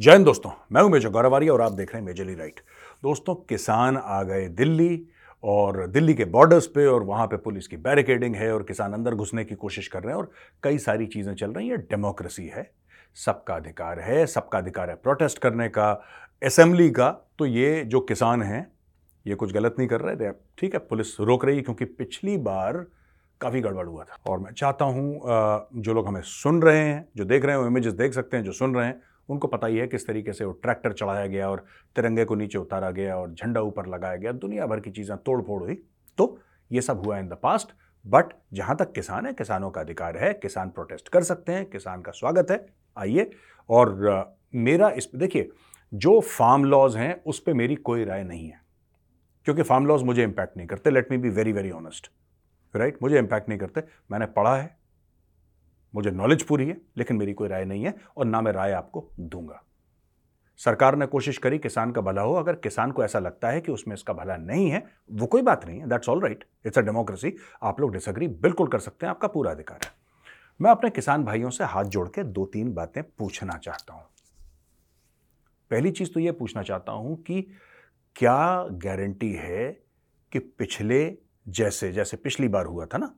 जय हिंद दोस्तों, मैं हूँ मेजर गौरवारी और आप देख रहे हैं मेजरली राइट। दोस्तों, किसान आ गए दिल्ली और दिल्ली के बॉर्डर्स पे और वहाँ पे पुलिस की बैरिकेडिंग है और किसान अंदर घुसने की कोशिश कर रहे हैं और कई सारी चीज़ें चल रही हैं। डेमोक्रेसी है, सबका अधिकार है, सबका अधिकार है प्रोटेस्ट करने का असेंबली का। तो ये जो किसान हैं, ये कुछ गलत नहीं कर रहे थे ठीक है, पुलिस रोक रही है क्योंकि पिछली बार काफ़ी गड़बड़ हुआ था। और मैं चाहता हूँ जो लोग हमें सुन रहे हैं, जो देख रहे हैं, वो इमेजेस देख सकते हैं, जो सुन रहे हैं उनको पता ही है किस तरीके से वो ट्रैक्टर चढ़ाया गया और तिरंगे को नीचे उतारा गया और झंडा ऊपर लगाया गया, दुनिया भर की चीज़ें तोड़ फोड़ हुई। तो ये सब हुआ इन द पास्ट बट जहाँ तक किसान है, किसानों का अधिकार है, किसान प्रोटेस्ट कर सकते हैं, किसान का स्वागत है। आइए, और मेरा इस देखिए, जो फार्म लॉज हैं, उस पर मेरी कोई राय नहीं है। क्योंकि फार्म लॉज मुझे इंपैक्ट नहीं करते let me be very very honest right मुझे इंपैक्ट नहीं करते, मैंने पढ़ा है मुझे नॉलेज पूरी है, लेकिन मेरी कोई राय नहीं है और ना मैं राय आपको दूँगा। सरकार ने कोशिश करी, किसान का भला हो। अगर किसान को ऐसा लगता है कि उसमें इसका भला नहीं है, वो कोई बात नहीं है। That's all right it's a democracy आप लोग डिसग्री बिल्कुल कर सकते हैं। आपका पूरा अधिकार है। मैं अपने किसान भाइयों से हाथ जोड़ के दो तीन बातें पूछना चाहता हूँ। पहली चीज़ तो यह पूछना चाहता हूँ कि क्या गारंटी है कि पिछले जैसे जैसे पिछली बार हुआ था ना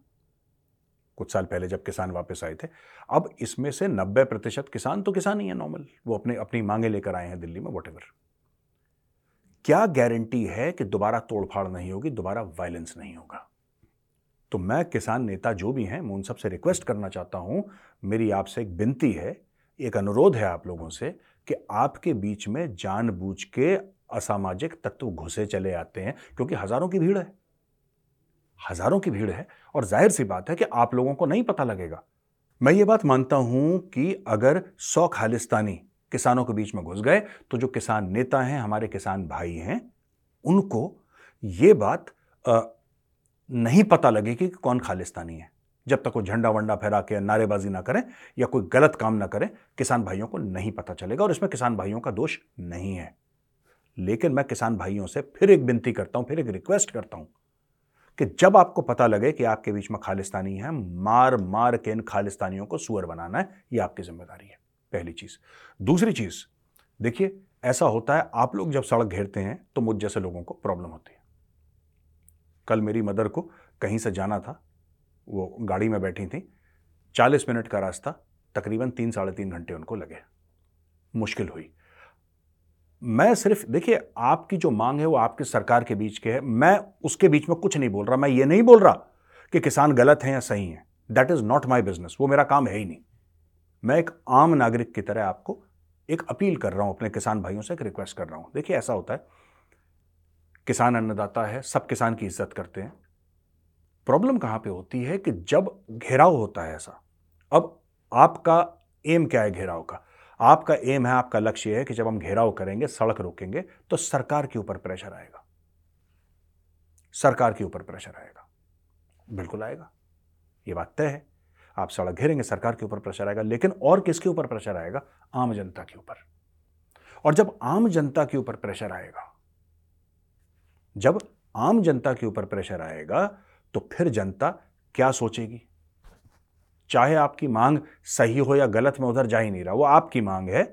कुछ साल पहले जब किसान वापस आए थे। अब इसमें से 90 प्रतिशत किसान तो किसान ही है नॉर्मल वो अपने, अपनी मांगे लेकर आए हैं दिल्ली में वट क्या गारंटी है कि दोबारा तोड़फाड़ नहीं होगी, दोबारा वायलेंस नहीं होगा? तो मैं किसान नेता जो भी हैं, मैं उन सबसे रिक्वेस्ट करना चाहता हूँ, मेरी आपसे एक विनती है, एक अनुरोध है आप लोगों से कि आपके बीच में जानबूझ के असामाजिक तत्व घुसे चले आते हैं, क्योंकि हज़ारों की भीड़ है। हज़ारों की भीड़ है और ज़ाहिर सी बात है कि आप लोगों को नहीं पता लगेगा। मैं ये बात मानता हूँ कि अगर सौ खालिस्तानी किसानों के बीच में घुस गए तो जो किसान नेता हैं हमारे किसान भाई हैं उनको ये बात आ, नहीं पता लगेगी कि कौन खालिस्तानी है। जब तक वो झंडा वंडा फहरा के नारेबाजी ना करें या कोई गलत काम ना करें किसान भाइयों को नहीं पता चलेगा और इसमें किसान भाइयों का दोष नहीं है। लेकिन मैं किसान भाइयों से फिर एक विनती करता हूँ फिर एक रिक्वेस्ट करता हूँ कि जब आपको पता लगे कि आपके बीच में खालिस्तानी है, मार मार के इन खालिस्तानियों को सुअर बनाना है, ये आपकी ज़िम्मेदारी है, पहली चीज़। दूसरी चीज़, देखिए, ऐसा होता है, आप लोग जब सड़क घेरते हैं तो मुझ जैसे लोगों को प्रॉब्लम होती है। कल मेरी मदर को कहीं से जाना था, वो गाड़ी में बैठी थी, चालीस मिनट का रास्ता, तकरीबन तीन, साढ़े तीन घंटे उनको लगे। मुश्किल हुई। मैं सिर्फ़, देखिए, आपकी जो मांग है वो आपकी सरकार के बीच के है। मैं उसके बीच में कुछ नहीं बोल रहा। मैं ये नहीं बोल रहा कि किसान गलत हैं या सही हैं। That is not my business वो मेरा काम है ही नहीं। मैं एक आम नागरिक की तरह आपको एक अपील कर रहा हूँ, अपने किसान भाइयों से एक रिक्वेस्ट कर रहा हूँ। देखिए, ऐसा होता है। किसान अन्नदाता है, सब किसान की इज़्ज़त करते हैं। प्रॉब्लम कहाँ पे होती है कि जब घेराव होता है ऐसा, अब आपका एम क्या है घेराव का? आपका एम है, आपका लक्ष्य है कि जब हम घेराव करेंगे, सड़क रोकेंगे तो सरकार के ऊपर प्रेशर आएगा। सरकार के ऊपर प्रेशर आएगा। बिल्कुल आएगा। ये बात तय है। आप सड़क घेरेंगे, सरकार के ऊपर प्रेशर आएगा, लेकिन और किसके ऊपर प्रेशर आएगा? आम जनता के ऊपर। और जब आम जनता के ऊपर प्रेशर आएगा, जब आम जनता के ऊपर प्रेशर आएगा तो फिर जनता क्या सोचेगी? चाहे आपकी मांग सही हो या गलत, में उधर जा ही नहीं रहा। वो आपकी मांग है,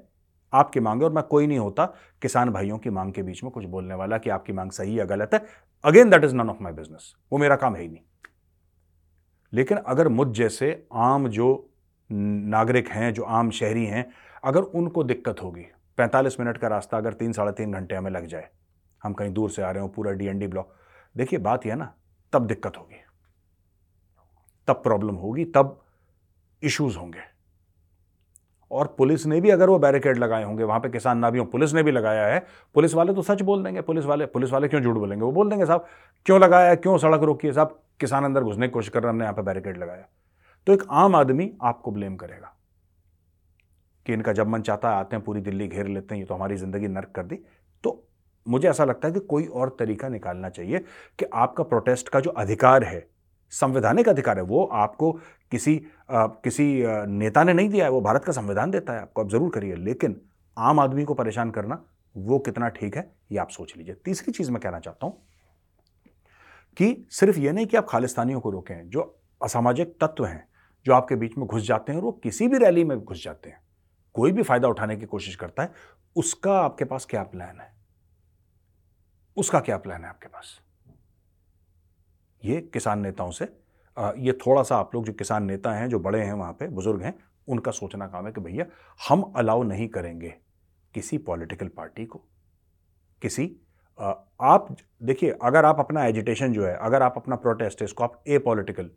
आपकी मांग है और मैं कोई नहीं होता किसान भाइयों की मांग के बीच में कुछ बोलने वाला कि आपकी मांग सही या गलत है। Again that is none of my business वो मेरा काम है ही नहीं। लेकिन अगर मुझ जैसे आम जो नागरिक हैं, जो आम शहरी हैं, अगर उनको दिक्कत होगी, पैंतालीस मिनट का रास्ता अगर तीन, साढ़े तीन घंटे हमें लग जाए, हम कहीं दूर से आ रहे हो, पूरा डीएनडी ब्लॉक देखिए बात यह ना, तब दिक्कत होगी। तब प्रॉब्लम होगी, तब इश्यूज़ होंगे। और पुलिस ने भी अगर वो बैरिकेड लगाए होंगे, वहाँ पे किसान ना भी हो पुलिस ने भी लगाया है, पुलिस वाले तो सच बोल देंगे, पुलिस वाले पुलिस वाले क्यों झूठ बोलेंगे? वो बोल देंगे, साहब, क्यों लगाया क्यों सड़क रोकी है? साहब, किसान अंदर घुसने की कोशिश कर रहे हमने यहाँ पे बैरिकेड लगाया। तो एक आम आदमी आपको ब्लेम करेगा कि इनका जब मन चाहता आते हैं, पूरी दिल्ली घेर लेते हैं, ये तो हमारी ज़िंदगी नर्क कर दी। तो मुझे ऐसा लगता है कि कोई और तरीका निकालना चाहिए कि आपका प्रोटेस्ट का जो अधिकार है संवैधानिक अधिकार है वो आपको किसी आ, किसी नेता ने नहीं दिया है वो भारत का संविधान देता है आपको आप ज़रूर करिए। लेकिन आम आदमी को परेशान करना वो कितना ठीक है ये आप सोच लीजिए। तीसरी चीज़ मैं कहना चाहता हूँ कि सिर्फ़ ये नहीं कि आप खालिस्तानियों को रोकें जो असामाजिक तत्व हैं जो आपके बीच में घुस जाते हैं और वो किसी भी रैली में घुस जाते हैं कोई भी फ़ायदा उठाने की कोशिश करता है उसका आपके पास क्या प्लान है? उसका क्या प्लान है आपके पास? ये किसान नेताओं से ये थोड़ा सा आप लोग जो किसान नेता हैं, जो बड़े हैं वहाँ पे, बुज़ुर्ग हैं, उनका सोचना काम है कि भैया, हम अलाउ नहीं करेंगे किसी पॉलिटिकल पार्टी को। किसी आप देखिए, अगर आप अपना एजिटेशन जो है, अगर आप अपना प्रोटेस्ट है, इसको आप ए पॉलिटिकल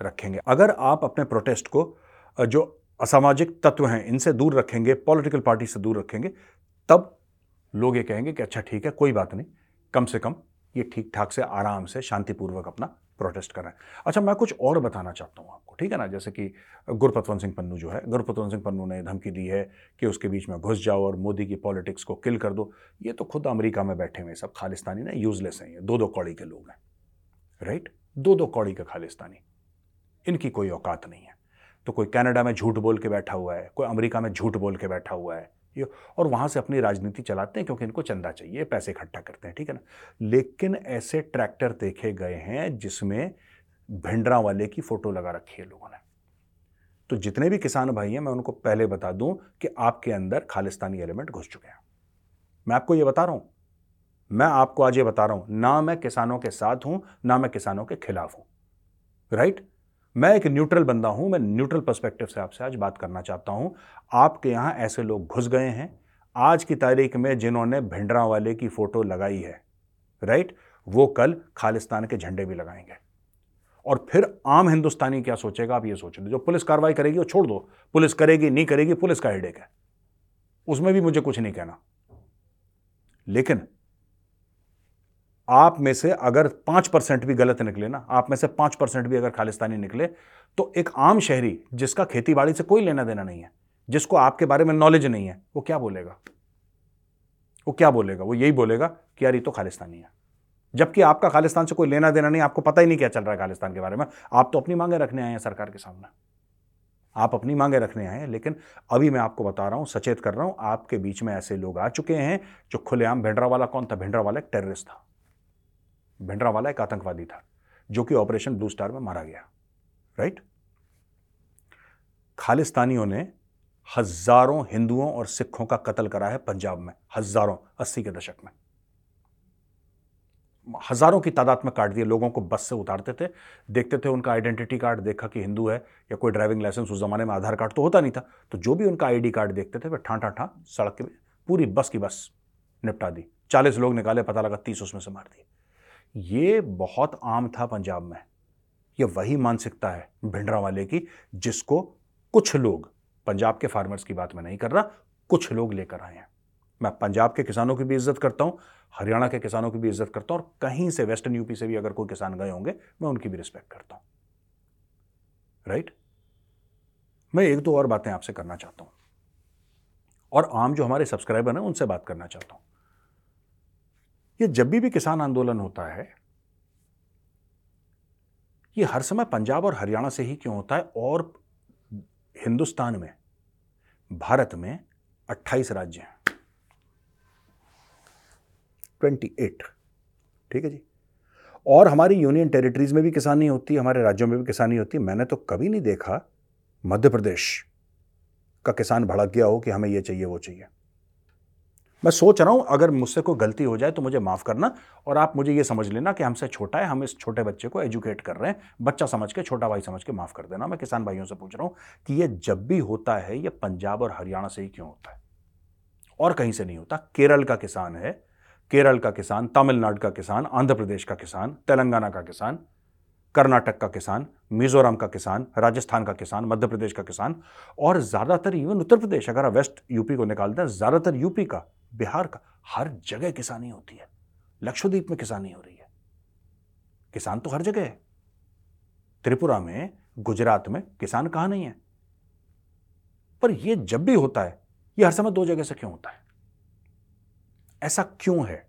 रखेंगे। अगर आप अपने प्रोटेस्ट को जो असामाजिक तत्व हैं, इनसे दूर रखेंगे पॉलिटिकल पार्टी से दूर रखेंगे, तब लोग ये कहेंगे कि अच्छा ठीक है, कोई बात नहीं, कम से कम ये ठीक ठाक से आराम से, शांतिपूर्वक अपना प्रोटेस्ट कर रहे हैं। अच्छा मैं कुछ और बताना चाहता हूँ आपको, ठीक है ना? जैसे कि गुरपतवंत सिंह पन्नू जो है, गुरपतवंत सिंह पन्नू ने धमकी दी है कि उसके बीच में घुस जाओ और मोदी की पॉलिटिक्स को किल कर दो। ये तो खुद अमेरिका में बैठे हुए सब खालिस्तानी ना यूजलेस हैं ये दो दो कौड़ी के लोग हैं राइट दो दो कौड़ी के खालिस्तानी, इनकी कोई औकात नहीं है। तो कोई कनाडा में झूठ बोल के बैठा हुआ है, कोई अमेरिका में झूठ बोल के बैठा हुआ है ये और वहाँ से अपनी राजनीति चलाते हैं क्योंकि इनको चंदा चाहिए, पैसे इकट्ठा करते हैं, ठीक है ना? लेकिन ऐसे ट्रैक्टर देखे गए हैं जिसमें भिंडरा वाले की फ़ोटो लगा रखी है लोगों ने। तो जितने भी किसान भाई हैं, मैं उनको पहले बता दूँ कि आपके अंदर खालिस्तानी एलिमेंट घुस चुके हैं। मैं आपको ये बता रहा हूँ, मैं आपको आज ये बता रहा हूँ, ना मैं किसानों के साथ हूँ, ना मैं किसानों के खिलाफ हूँ, राइट? मैं एक न्यूट्रल बंदा हूँ, मैं न्यूट्रल पर्सपेक्टिव से आपसे आज बात करना चाहता हूँ। आपके यहाँ ऐसे लोग घुस गए हैं। आज की तारीख में जिन्होंने भिंडरा वाले की फ़ोटो लगाई है राइट वो कल खालिस्तान के झंडे भी लगाएँगे। और फिर आम हिंदुस्तानी क्या सोचेगा, आप ये सोच लो जो पुलिस कार्रवाई करेगी वो छोड़ दो। पुलिस करेगी, नहीं करेगी, पुलिस का हेडेक है। उसमें भी मुझे कुछ नहीं कहना। लेकिन आप में से अगर पाँच परसेंट भी गलत निकले ना, आप में से पाँच परसेंट भी अगर खालिस्तानी निकले तो एक आम शहरी जिसका खेती बाड़ी से कोई लेना देना नहीं है, जिसको आपके बारे में नॉलेज नहीं है, वो क्या बोलेगा? वो क्या बोलेगा? वो यही बोलेगा कि यार ये तो खालिस्तानी है। जबकि आपका खालिस्तान से कोई लेना देना नहीं, आपको पता ही नहीं क्या चल रहा है खालिस्तान के बारे में। आप तो अपनी मांगे रखने आए हैं सरकार के सामने। आप अपनी मांगे रखने आए हैं, लेकिन अभी मैं आपको बता रहा हूँ, सचेत कर रहा हूँ, आपके बीच में ऐसे लोग आ चुके हैं जो खुलेआम भिंडरा वाला कौन था? भिंडरा वाला एक टेररिस्ट था। भिंडरा वाला एक आतंकवादी था, जो कि ऑपरेशन ब्लू स्टार में मारा गया राइट खालिस्तानियों ने हज़ारों हिंदुओं और सिखों का कत्ल करा है पंजाब में, हज़ारों, अस्सी के दशक में। हज़ारों की तादाद में काट दिए, लोगों को बस से उतारते थे, देखते थे उनका आइडेंटिटी कार्ड देखा कि हिंदू है या कोई ड्राइविंग लाइसेंस उस जमाने में आधार कार्ड तो होता नहीं था तो जो भी उनका आईडी कार्ड देखते थे वह ठा ठा ठा सड़क के, पूरी बस की बस निपटा दी, चालीस लोग निकाले, पता लगा तीस उसमें से मार दिए। ये बहुत आम था पंजाब में। ये वही मानसिकता है भिंडरा वाले की, जिसको कुछ लोग, पंजाब के फार्मर्स की बात मैं नहीं कर रहा, कुछ लोग लेकर आए हैं। मैं पंजाब के किसानों की भी इज़्ज़त करता हूँ, हरियाणा के किसानों की भी इज़्ज़त करता हूँ, और कहीं से वेस्टर्न यूपी से भी अगर कोई किसान गए होंगे, मैं उनकी भी रिस्पेक्ट करता हूँ। राइट मैं एक दो और बातें आपसे करना चाहता हूँ। और आम जो हमारे सब्सक्राइबर हैं, उनसे बात करना चाहता हूँ। ये जब भी भी किसान आंदोलन होता है, ये हर समय पंजाब और हरियाणा से ही क्यों होता है? और हिंदुस्तान में, भारत में 28 राज्य हैं। 28 ठीक है जी? और हमारी यूनियन टेरिटरीज में भी किसानी होती है हमारे राज्यों में भी किसानी होती। है मैंने तो कभी नहीं देखा मध्य प्रदेश का किसान भड़क गया हो कि हमें ये चाहिए, वो चाहिए। मैं सोच रहा हूँ, अगर मुझसे कोई गलती हो जाए तो मुझे माफ़ करना और आप मुझे ये समझ लेना कि हमसे छोटा है, हम इस छोटे बच्चे को एजुकेट कर रहे हैं। बच्चा समझ के, छोटा भाई समझ के माफ़ कर देना। मैं किसान भाइयों से पूछ रहा हूँ कि ये जब भी होता है, ये पंजाब और हरियाणा से ही क्यों होता है? और कहीं से नहीं होता। केरल का किसान है, केरल का किसान, तमिलनाडु का किसान, आंध्र प्रदेश का किसान, तेलंगाना का किसान, कर्नाटक का किसान, मिजोरम का किसान, राजस्थान का किसान, मध्य प्रदेश का किसान और ज़्यादातर इवन उत्तर प्रदेश, अगर आप वेस्ट यूपी को निकालते हैं, ज़्यादातर यूपी का बिहार का हर जगह किसानी होती है। लक्षद्वीप में किसानी हो रही है। किसान तो हर जगह है। त्रिपुरा में, गुजरात में किसान कहाँ नहीं है? पर यह जब भी होता है यह हर समय दो जगह से क्यों होता है? ऐसा क्यों है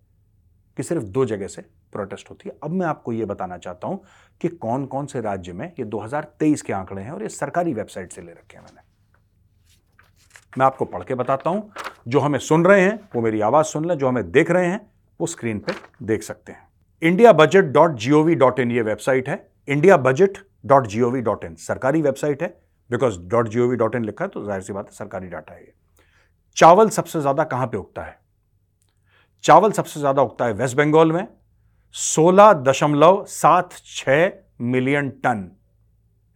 कि सिर्फ़ दो जगह से प्रोटेस्ट होती है? अब मैं आपको यह बताना चाहता हूँ कि कौन कौन से राज्य में ये 2023 के आंकड़े हैं और ये सरकारी वेबसाइट से ले रखे हैं मैंने। मैं आपको पढ़ के बताता हूँ। जो हमें सुन रहे हैं, वो मेरी आवाज़ सुन लें, जो हमें देख रहे हैं, वो स्क्रीन पे देख सकते हैं। India budget dot gov dot in ये वेबसाइट है। India budget dot gov dot in सरकारी वेबसाइट है because dot G O V dot in लिखा है तो ज़ाहिर सी बात है, सरकारी डाटा है ये। चावल सबसे ज़्यादा कहाँ पे उगता है? चावल सबसे ज़्यादा उगता है वेस्ट बंगाल में। सोलह दशमलव सात छ मिलियन टन।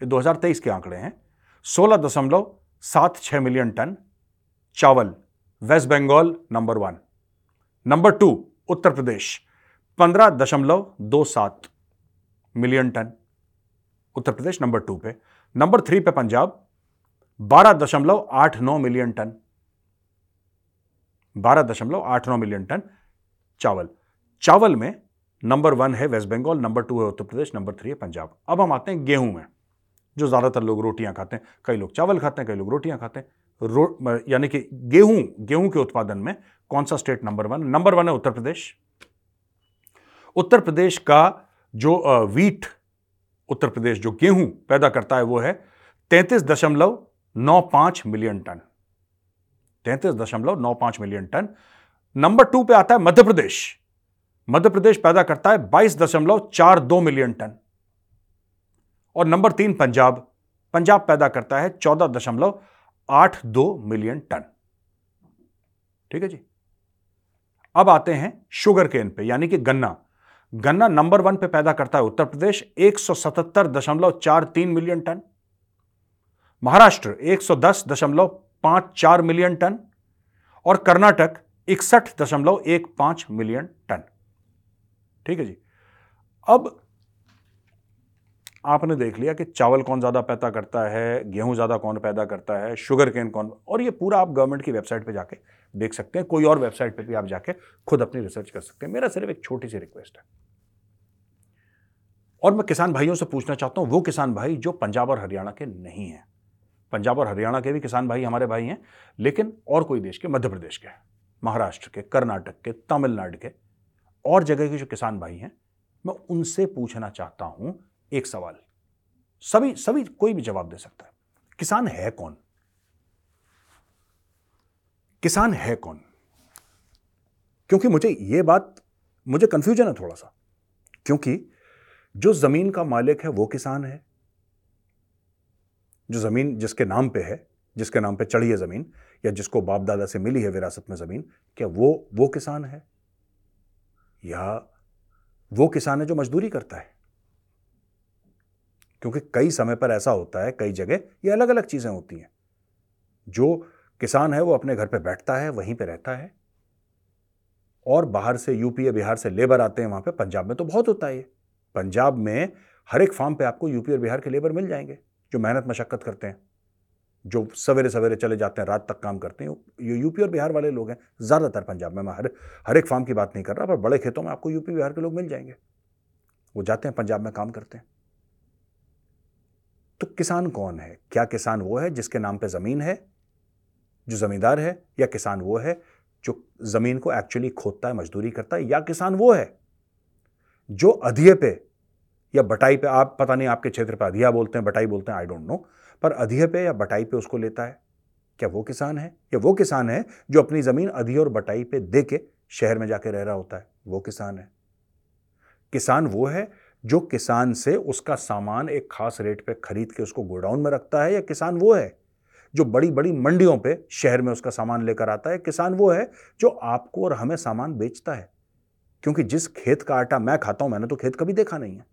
ये 2023 के आंकड़े हैं। सोलह दशमलव सात छ मिलियन टन चावल West Bengal, number one. Number two, Uttar Pradesh, पंद्रह दशमलव दो सात million ton. Uttar Pradesh, number two पे। नंबर थ्री पे पंजाब, बारह दशमलव आठ नौ मिलियन टन। बारह दशमलव आठ नौ मिलियन टन चावल। चावल में नंबर वन है वेस्ट बंगाल, नंबर टू है उत्तर प्रदेश, नंबर थ्री है पंजाब। अब हम आते हैं गेहूँ में, जो ज़्यादातर लोग रोटियाँ खाते हैं। कई लोग चावल खाते हैं, कई लोग रोटियाँ खाते हैं। यानी कि गेहूँ गेहूँ के उत्पादन में कौन सा state number one number one है उत्तर प्रदेश। उत्तर प्रदेश का जो वीट उत्तर प्रदेश जो गेहूँ पैदा करता है वो है तैंतीस दशमलव नौ पाँच मिलियन टन तैंतीस दशमलव नौ पाँच मिलियन टन नंबर टू पे आता है मध्य प्रदेश। मध्य प्रदेश पैदा करता है बाईस दशमलव चार दो मिलियन टन और नंबर तीन पंजाब। पंजाब पैदा करता है चौदह दशमलव आठ दो मिलियन टन। ठीक है जी? अब आते हैं शुगर केन पे, यानी कि गन्ना। गन्ना नंबर वन पे पैदा करता है उत्तर प्रदेश, एक सौ सतहत्तर दशमलव चार तीन मिलियन टन। महाराष्ट्र, एक सौ दस दशमलव पाँच चार मिलियन टन। और कर्नाटक, इकसठ दशमलव एक पाँच मिलियन टन। ठीक है जी? अब आपने देख लिया कि चावल कौन ज़्यादा पैदा करता है, गेहूँ ज़्यादा कौन पैदा करता है शुगर केन कौन, और ये पूरा आप गवर्नमेंट की वेबसाइट पे जाके देख सकते हैं, कोई और वेबसाइट पे भी आप जाके खुद अपनी रिसर्च कर सकते हैं। मेरा सिर्फ़ एक छोटी सी रिक्वेस्ट है। और मैं किसान भाइयों से पूछना चाहता हूँ, वो किसान भाई जो पंजाब और हरियाणा के नहीं हैं। पंजाब और हरियाणा के भी किसान भाई हमारे भाई हैं, लेकिन और कोई देश के, मध्य प्रदेश के, महाराष्ट्र के, कर्नाटक के, तमिलनाडु के, और जगह के जो किसान भाई हैं, मैं उनसे पूछना चाहता हूँ एक सवाल। सभी सभी कोई भी जवाब दे सकता है। किसान है कौन? किसान है कौन? क्योंकि मुझे यह बात, मुझे कंफ्यूजन है थोड़ा सा। क्योंकि जो ज़मीन का मालिक है, वो किसान है। जो ज़मीन जिसके नाम पे है, जिसके नाम पे चढ़ी है ज़मीन, या जिसको बाप दादा से मिली है विरासत में ज़मीन, क्या वो वो किसान है? या वो किसान है जो मजदूरी करता है? क्योंकि कई समय पर ऐसा होता है, कई जगह ये अलग अलग चीज़ें होती हैं। जो किसान है वो अपने घर पे बैठता है, वहीं पे रहता है। और बाहर से यूपी या बिहार से लेबर आते हैं वहाँ पे, पंजाब में तो बहुत होता है ये। पंजाब में हर एक फार्म पे आपको यूपी और बिहार के लेबर मिल जाएँगे, जो मेहनत मशक्कत करते हैं, जो सवेरे सवेरे चले जाते हैं, रात तक काम करते हैं। ये यूपी और बिहार वाले लोग हैं, ज़्यादातर पंजाब में मैं हर हर एक फार्म की बात नहीं कर रहा, पर बड़े खेतों में आपको यूपी, बिहार के लोग मिल जाएँगे। वो जाते हैं, पंजाब में काम करते हैं। तो किसान कौन है? क्या किसान वो है जिसके नाम पे ज़मीन है? जो ज़मींदार है या किसान वो है जो ज़मीन को एक्चुअली खोदता है, मजदूरी करता है, या किसान वो है? जो अधिये पे या बटाई पे, आप पता नहीं आपके क्षेत्र पे अधिया बोलते हैं, बटाई बोलते हैं आई डोंट नो पर अधिये पे या बटाई पे उसको लेता है। क्या वो किसान है? या वो किसान है जो अपनी ज़मीन अधिये और बटाई पे दे के शहर में जाके रह रहा होता है? वो किसान है। किसान वो है जो किसान से उसका सामान एक खास रेट पे खरीद के उसको गोडाउन में रखता है, या किसान वो है जो बड़ी बड़ी मंडियों पे शहर में उसका सामान लेकर आता है, किसान वो है जो आपको और हमें सामान बेचता है। क्योंकि जिस खेत का आटा मैं खाता हूँ, मैंने तो खेत कभी देखा नहीं है।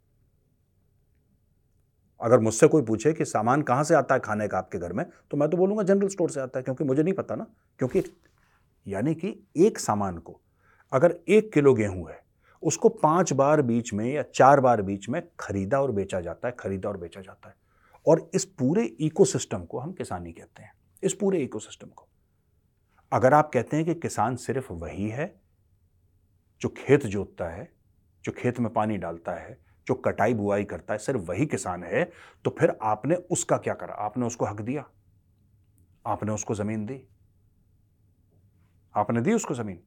अगर मुझसे कोई पूछे कि सामान कहाँ से आता है खाने का आपके घर में तो मैं तो बोलूँगा जनरल स्टोर से आता है, क्योंकि मुझे नहीं पता ना। क्योंकि यानी कि एक सामान को अगर एक किलो गेहूँ है उसको पाँच बार बीच में या चार बार बीच में खरीदा और बेचा जाता है, खरीदा और बेचा जाता है। और इस पूरे इकोसिस्टम को हम किसानी कहते हैं। इस पूरे इकोसिस्टम को। अगर आप कहते हैं कि किसान सिर्फ़ वही है जो खेत जोतता है, जो खेत में पानी डालता है, जो कटाई बुआई करता है, सिर्फ़ वही किसान है तो फिर आपने उसका क्या करा? आपने उसको हक दिया। आपने उसको ज़मीन दी। आपने दी उसको ज़मीन।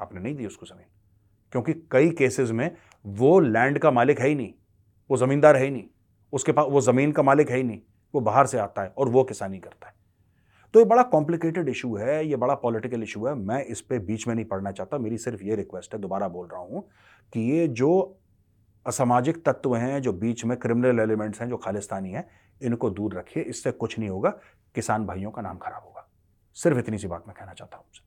आपने नहीं दी उसको ज़मीन। क्योंकि कई केसेस में वो लैंड का मालिक है ही नहीं, वो ज़मींदार है ही नहीं, उसके पास, वो ज़मीन का मालिक है ही नहीं, वो बाहर से आता है और वो किसानी करता है। तो ये बड़ा कॉम्प्लिकेटेड इशू है, ये बड़ा पॉलिटिकल इशू है, मैं इस पर बीच में नहीं पढ़ना चाहता, मेरी सिर्फ़ ये रिक्वेस्ट है, दोबारा बोल रहा हूँ कि ये जो असामाजिक तत्व हैं, जो बीच में क्रिमिनल एलिमेंट्स हैं, जो खालिस्तानी हैं, इनको दूर रखिए, इससे कुछ नहीं होगा, किसान भाइयों का नाम खराब होगा। सिर्फ़ इतनी सी बात मैं कहना चाहता हूँ